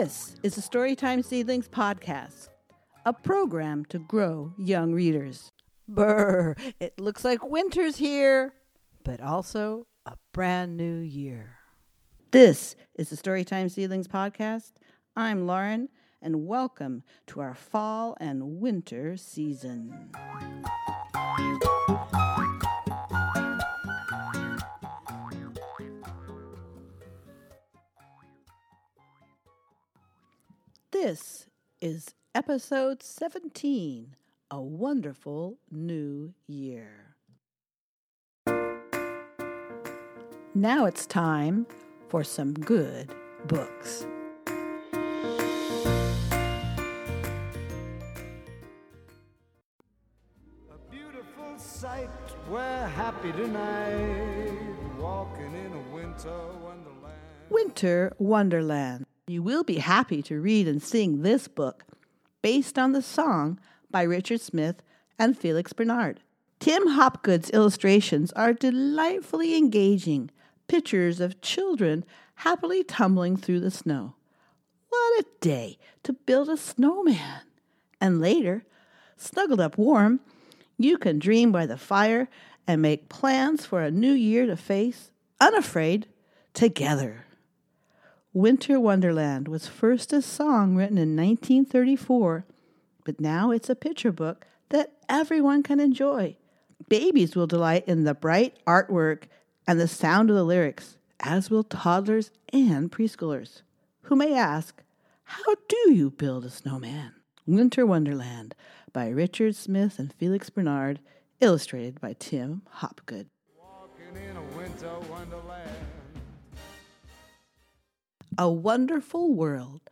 This is the Storytime Seedlings podcast, a program to grow young readers. Brr, it looks like winter's here, but also a brand new year. This is the Storytime Seedlings podcast. I'm Lauren, and welcome to our fall and winter season. This is episode 17 A Wonderful New Year. Now it's time for some good books. A beautiful sight, we're happy tonight, walking in a winter wonderland. Winter Wonderland. You will be happy to read and sing this book based on the song by Richard Smith and Felix Bernard. Tim Hopgood's illustrations are delightfully engaging pictures of children happily tumbling through the snow. What a day to build a snowman! And later, snuggled up warm, you can dream by the fire and make plans for a new year to face, unafraid, together. Winter Wonderland was first a song written in 1934, but now it's a picture book that everyone can enjoy. Babies will delight in the bright artwork and the sound of the lyrics, as will toddlers and preschoolers, who may ask, How do you build a snowman? Winter Wonderland by Richard Smith and Felix Bernard, illustrated by Tim Hopgood. A Wonderful World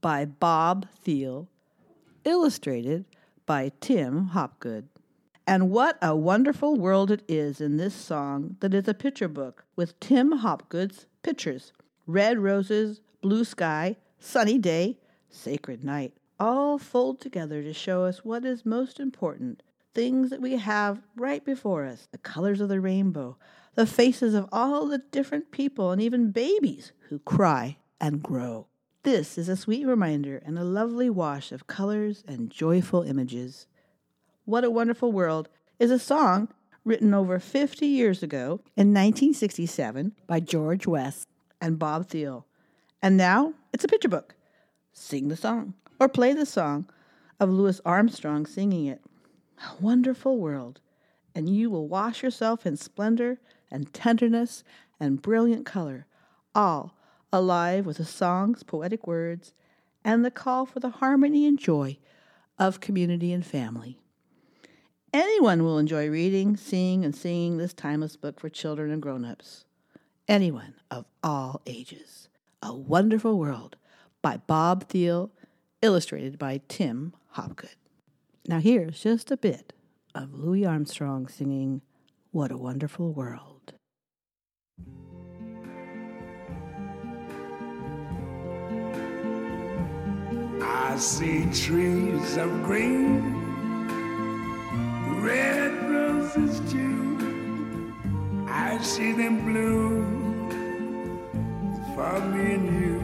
by Bob Thiele, illustrated by Tim Hopgood. And what a wonderful world it is in this song that is a picture book with Tim Hopgood's pictures red roses, blue sky, sunny day, sacred night, all fold together to show us what is most important things that we have right before us the colors of the rainbow, the faces of all the different people, and even babies who cry and grow. This is a sweet reminder and a lovely wash of colors and joyful images. What a Wonderful World is a song written over 50 years ago in 1967 by George West and Bob Thiele. And now it's a picture book. Sing the song or play the song of Louis Armstrong singing it. A wonderful world, and you will wash yourself in splendor and tenderness and brilliant color, all alive with the song's poetic words and the call for the harmony and joy of community and family. Anyone will enjoy reading, seeing, and singing this timeless book for children and grown ups. Anyone of all ages. A Wonderful World by Bob Thiele, illustrated by Tim Hopgood. Now, here's just a bit of Louis Armstrong singing What a Wonderful World. I see trees of green, red roses too. I see them bloom for me and you.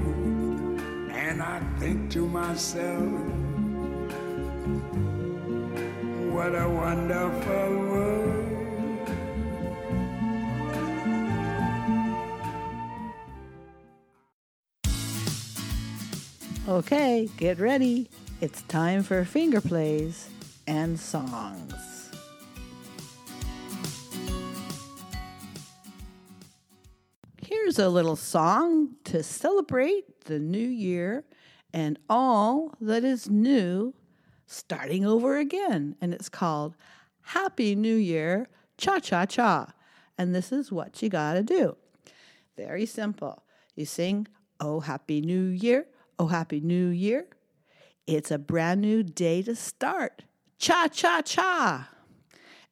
And I think to myself, wonderful world. Okay, get ready. It's time for finger plays and songs. Here's a little song to celebrate the new year and all that is new starting over again. And it's called Happy New Year Cha Cha Cha. And this is what you got to do. Very simple. You sing, Oh, Happy New Year, Oh, Happy New Year. It's a brand new day to start. Cha cha cha.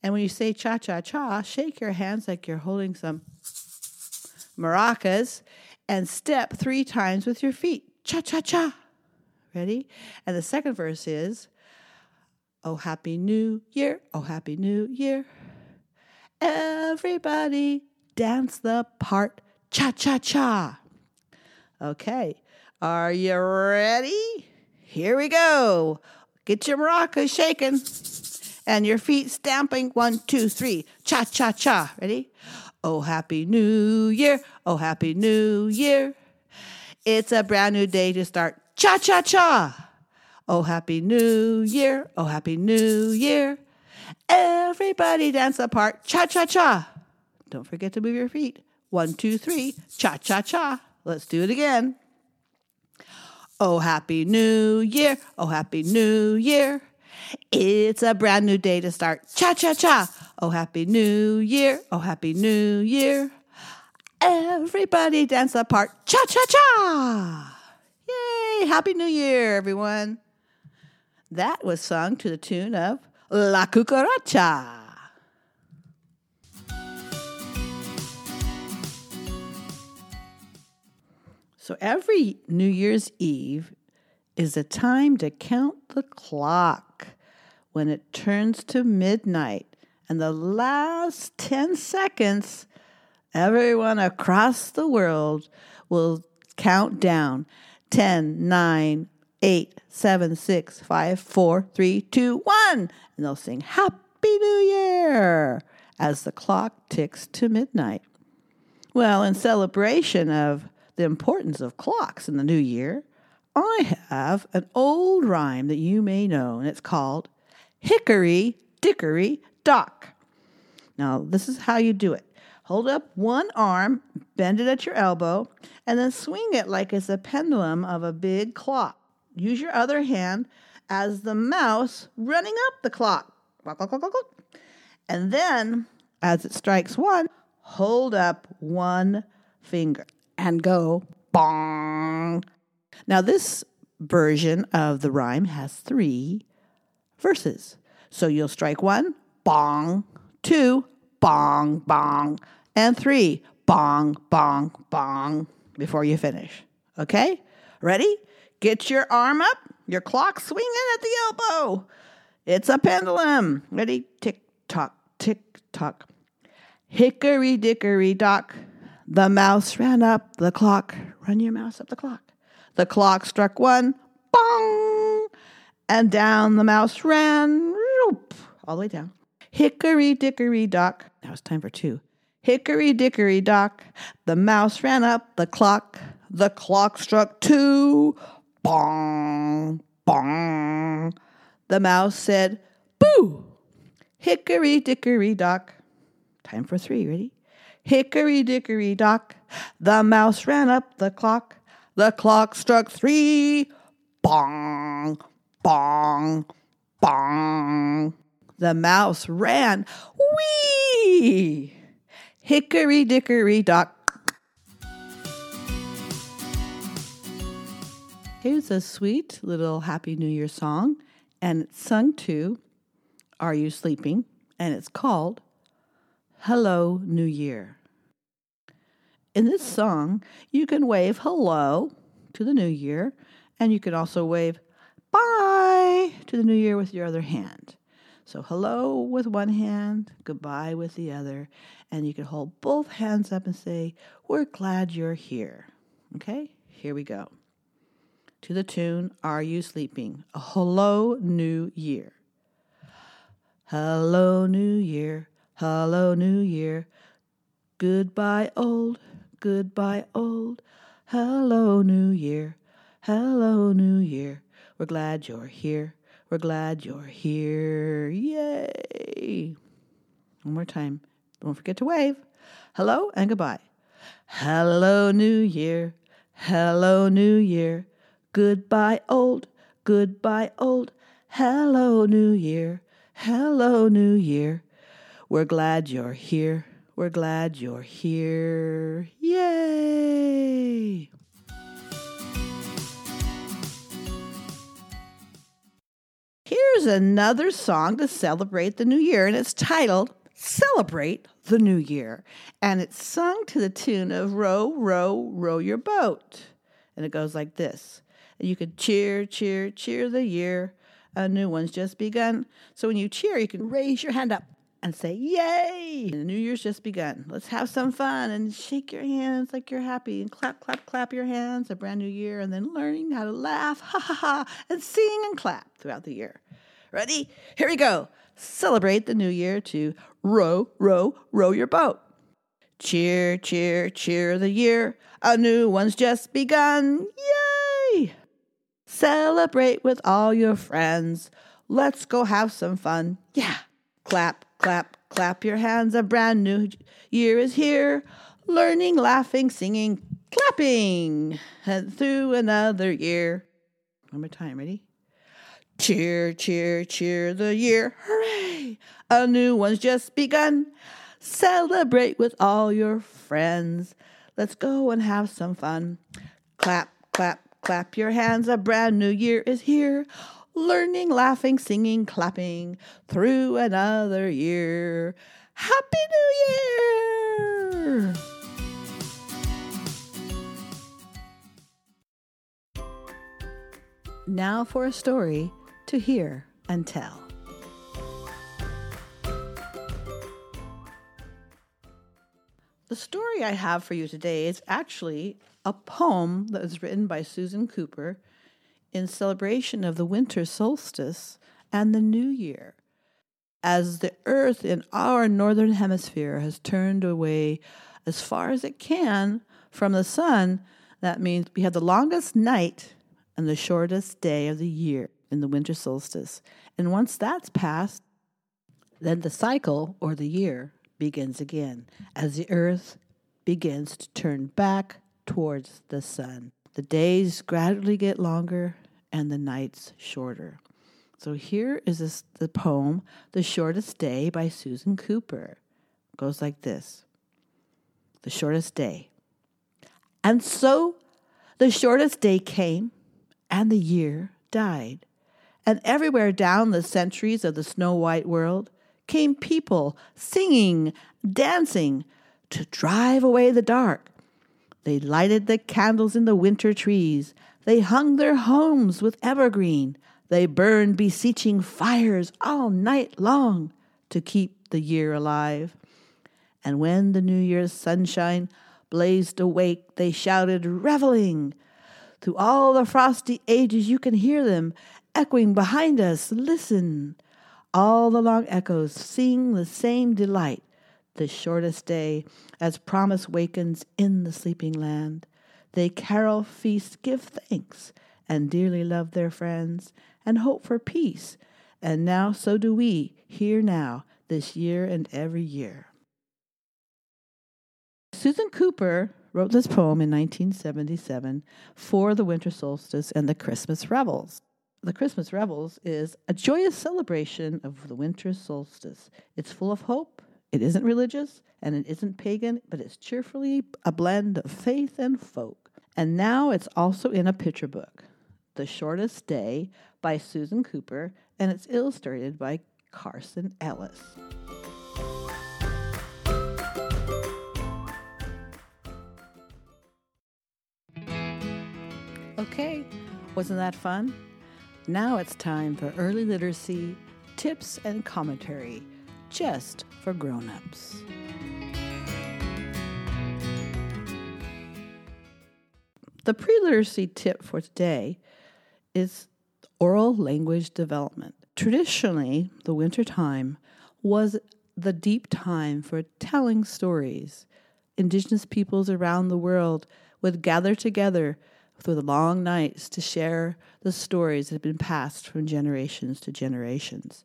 And when you say cha cha cha, shake your hands like you're holding some maracas and step three times with your feet. Cha cha cha. Ready? And the second verse is Oh, happy new year. Oh, happy new year. Everybody dance the part. Cha cha cha. Okay. Are you ready? Here we go. Get your maracas shaking and your feet stamping. One, two, three. Cha, cha, cha. Ready? Oh, happy new year. Oh, happy new year. It's a brand new day to start. Cha, cha, cha. Oh, happy new year. Oh, happy new year. Everybody dance apart. Cha, cha, cha. Don't forget to move your feet. One, two, three. Cha, cha, cha. Let's do it again. Oh, happy new year. Oh, happy new year. It's a brand new day to start. Cha, cha, cha. Oh, happy new year. Oh, happy new year. Everybody dance apart. Cha, cha, cha. Yay. Happy New Year, everyone. That was sung to the tune of La Cucaracha. So every New Year's Eve is a time to count the clock when it turns to midnight. And the last 10 seconds, everyone across the world will count down 10, 9, 8, 7, 6, 5, 4, 3, 2, 1. And they'll sing Happy New Year as the clock ticks to midnight. Well, in celebration of the importance of clocks in the new year, I have an old rhyme that you may know, and it's called Hickory Dickory Dock. Now, this is how you do it. Hold up one arm, bend it at your elbow, and then swing it like it's a pendulum of a big clock. Use your other hand as the mouse running up the clock. And then, as it strikes one, hold up one finger and go bong. Now, this version of the rhyme has three verses. So you'll strike one, bong, two, bong, bong, and three, bong, bong, bong before you finish. Okay? Ready? Get your arm up, your clock swinging at the elbow. It's a pendulum. Ready? Tick tock, tick tock. Hickory dickory dock. The mouse ran up the clock. Run your mouse up the clock. The clock struck one, bong, and down the mouse ran, whoop, all the way down. Hickory dickory dock. Now it's time for two. Hickory dickory dock. The mouse ran up the clock. The clock struck two, bong, bong. The mouse said, boo. Hickory dickory dock. Time for three. Ready? Hickory dickory dock, the mouse ran up the clock. The clock struck three. Bong, bong, bong. The mouse ran. Wee! Hickory dickory dock. Here's a sweet little Happy New Year song, and it's sung to Are You Sleeping? And it's called Hello New Year. In this song, you can wave hello to the new year, and you can also wave bye to the new year with your other hand. So, hello with one hand, goodbye with the other, and you can hold both hands up and say, We're glad you're here. Okay, here we go. To the tune, Are You Sleeping? A hello, new year. Hello, new year. Hello, new year. Goodbye, old. Goodbye, old. Hello, new year. Hello, new year. We're glad you're here. We're glad you're here. Yay. One more time. Don't forget to wave. Hello and goodbye. Hello, new year. Hello, new year. Goodbye, old. Goodbye, old. Hello, new year. Hello, new year. We're glad you're here. We're glad you're here. Yay! Here's another song to celebrate the new year, and it's titled Celebrate the New Year. And it's sung to the tune of Row, Row, Row Your Boat. And it goes like this. You could cheer, cheer, cheer the year. A new one's just begun. So when you cheer, you can raise your hand up and say, Yay! The new year's just begun. Let's have some fun and shake your hands like you're happy and clap, clap, clap your hands. A brand new year, and then learning how to laugh, ha ha ha, and sing and clap throughout the year. Ready? Here we go. Celebrate the new year to row, row, row your boat. Cheer, cheer, cheer the year. A new one's just begun. Yay! Celebrate with all your friends. Let's go have some fun. Yeah. Clap, clap, clap your hands. A brand new year is here. Learning, laughing, singing, clapping. And through another year. One more time. Ready? Cheer, cheer, cheer the year. Hooray! A new one's just begun. Celebrate with all your friends. Let's go and have some fun. Clap, clap, clap your hands. A brand new year is here. Learning, laughing, singing, clapping through another year. Happy New Year! Now for a story to hear and tell. The story I have for you today is actually a poem that was written by Susan Cooper in celebration of the winter solstice and the new year. As the earth in our northern hemisphere has turned away as far as it can from the sun, that means we have the longest night and the shortest day of the year in the winter solstice. And once that's passed, then the cycle or the year begins again as the earth begins to turn back towards the sun. The days gradually get longer and the nights shorter. So here is this, the poem, The Shortest Day by Susan Cooper. It goes like this The Shortest Day. And so the shortest day came, and the year died. And everywhere down the centuries of the snow white world came people singing, dancing to drive away the dark. They lighted the candles in the winter trees. They hung their homes with evergreen. They burned beseeching fires all night long to keep the year alive. And when the New Year's sunshine blazed awake, they shouted, reveling. Through all the frosty ages, you can hear them echoing behind us. Listen. All the long echoes sing the same delight, the shortest day, as promise wakens in the sleeping land. They carol, feast, give thanks, and dearly love their friends, and hope for peace. And now so do we, here now, this year and every year. Susan Cooper wrote this poem in 1977 for the winter solstice and the Christmas revels. The Christmas Revels is a joyous celebration of the winter solstice. It's full of hope, it isn't religious, and it isn't pagan, but it's cheerfully a blend of faith and folk. And now it's also in a picture book, The Shortest Day by Susan Cooper, and it's illustrated by Carson Ellis. Okay, wasn't that fun? Now it's time for early literacy tips and commentary, just for grown-ups. The pre-literacy tip for today is oral language development. Traditionally, the winter time was the deep time for telling stories. Indigenous peoples around the world would gather together through the long nights to share the stories that had been passed from generations to generations.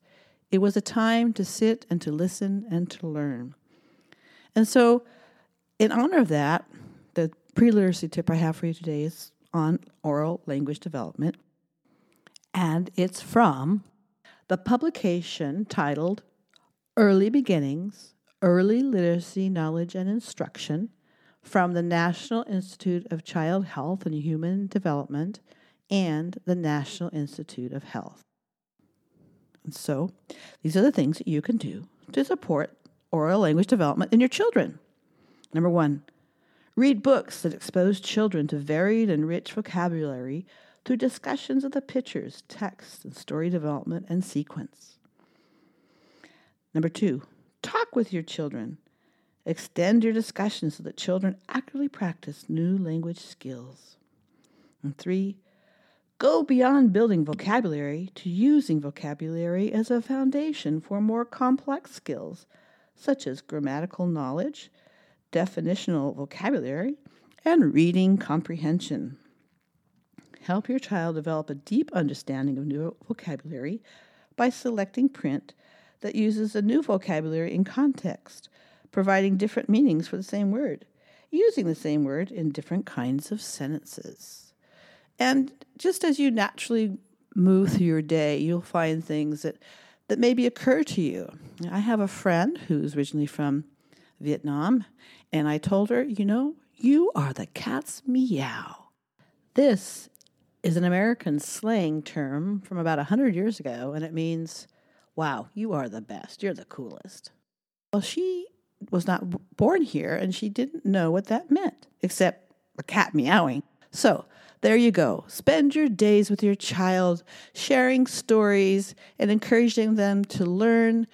It was a time to sit and to listen and to learn. And so, in honor of that, the pre literacy tip I have for you today is on oral language development. And it's from the publication titled Early Beginnings Early Literacy Knowledge and Instruction from the National Institute of Child Health and Human Development and the National Institute of Health. So, these are the things that you can do to support oral language development in your children. Number one, read books that expose children to varied and rich vocabulary through discussions of the pictures, text, and story development and sequence. Number two, Talk with your children. Extend your discussion so that children actively practice new language skills. And three, go beyond building vocabulary to using vocabulary as a foundation for more complex skills, such as grammatical knowledge, definitional vocabulary, and reading comprehension. Help your child develop a deep understanding of new vocabulary by selecting print that uses a new vocabulary in context, providing different meanings for the same word, using the same word in different kinds of sentences. And just as you naturally move through your day, you'll find things that, that maybe occur to you. I have a friend who's originally from Vietnam, and I told her, you know, you are the cat's meow. This is an American slang term from about a 100 years ago, and it means, wow, you are the best. You're the coolest. Well, she was not born here, and she didn't know what that meant, except a cat meowing. So, there you go. Spend your days with your child, sharing stories and encouraging them to learn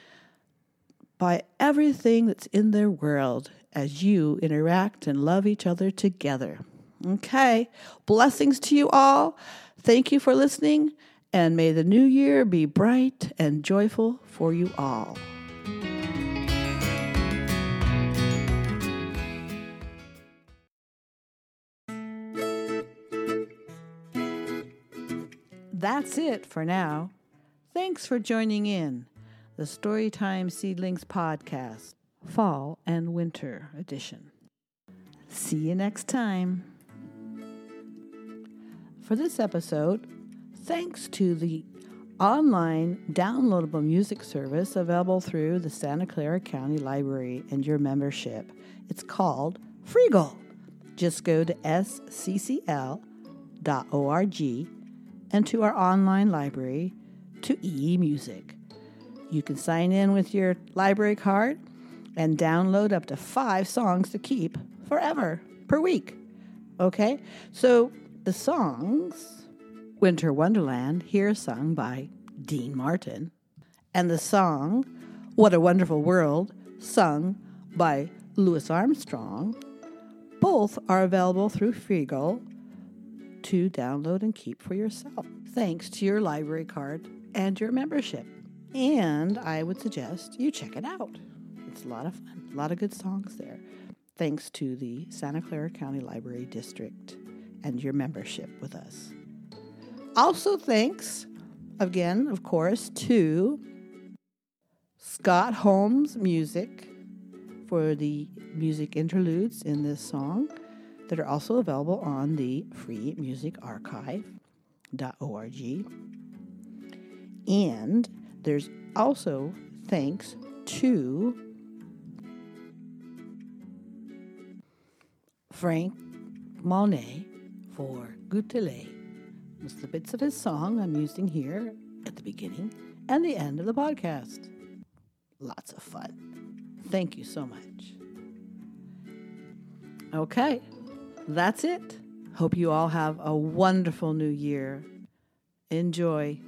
by everything that's in their world as you interact and love each other together. Okay. Blessings to you all. Thank you for listening, and may the new year be bright and joyful for you all. That's it for now. Thanks for joining in the Storytime Seedlings podcast, Fall and Winter Edition. See you next time. For this episode, thanks to the online downloadable music service available through the Santa Clara County Library and your membership. It's called Freegal. Just go to sccl.org and to our online library to e music. You can sign in with your library card and download up to five songs to keep forever per week. Okay? So the songs Winter Wonderland, here sung by Dean Martin, and the song What a Wonderful World, sung by Louis Armstrong, both are available through Freegal to download and keep for yourself, thanks to your library card and your membership. And I would suggest you check it out. It's a lot of fun, a lot of good songs there, thanks to the Santa Clara County Library District and your membership with us. Also, thanks again, of course, to Scott Holmes Music for the music interludes in this song that are also available on the Free Music Archive.org. And there's also thanks to Frank Monet for Gutele. It's the bits of his song I'm using here at the beginning and the end of the podcast. Lots of fun. Thank you so much. Okay, that's it. Hope you all have a wonderful new year. Enjoy.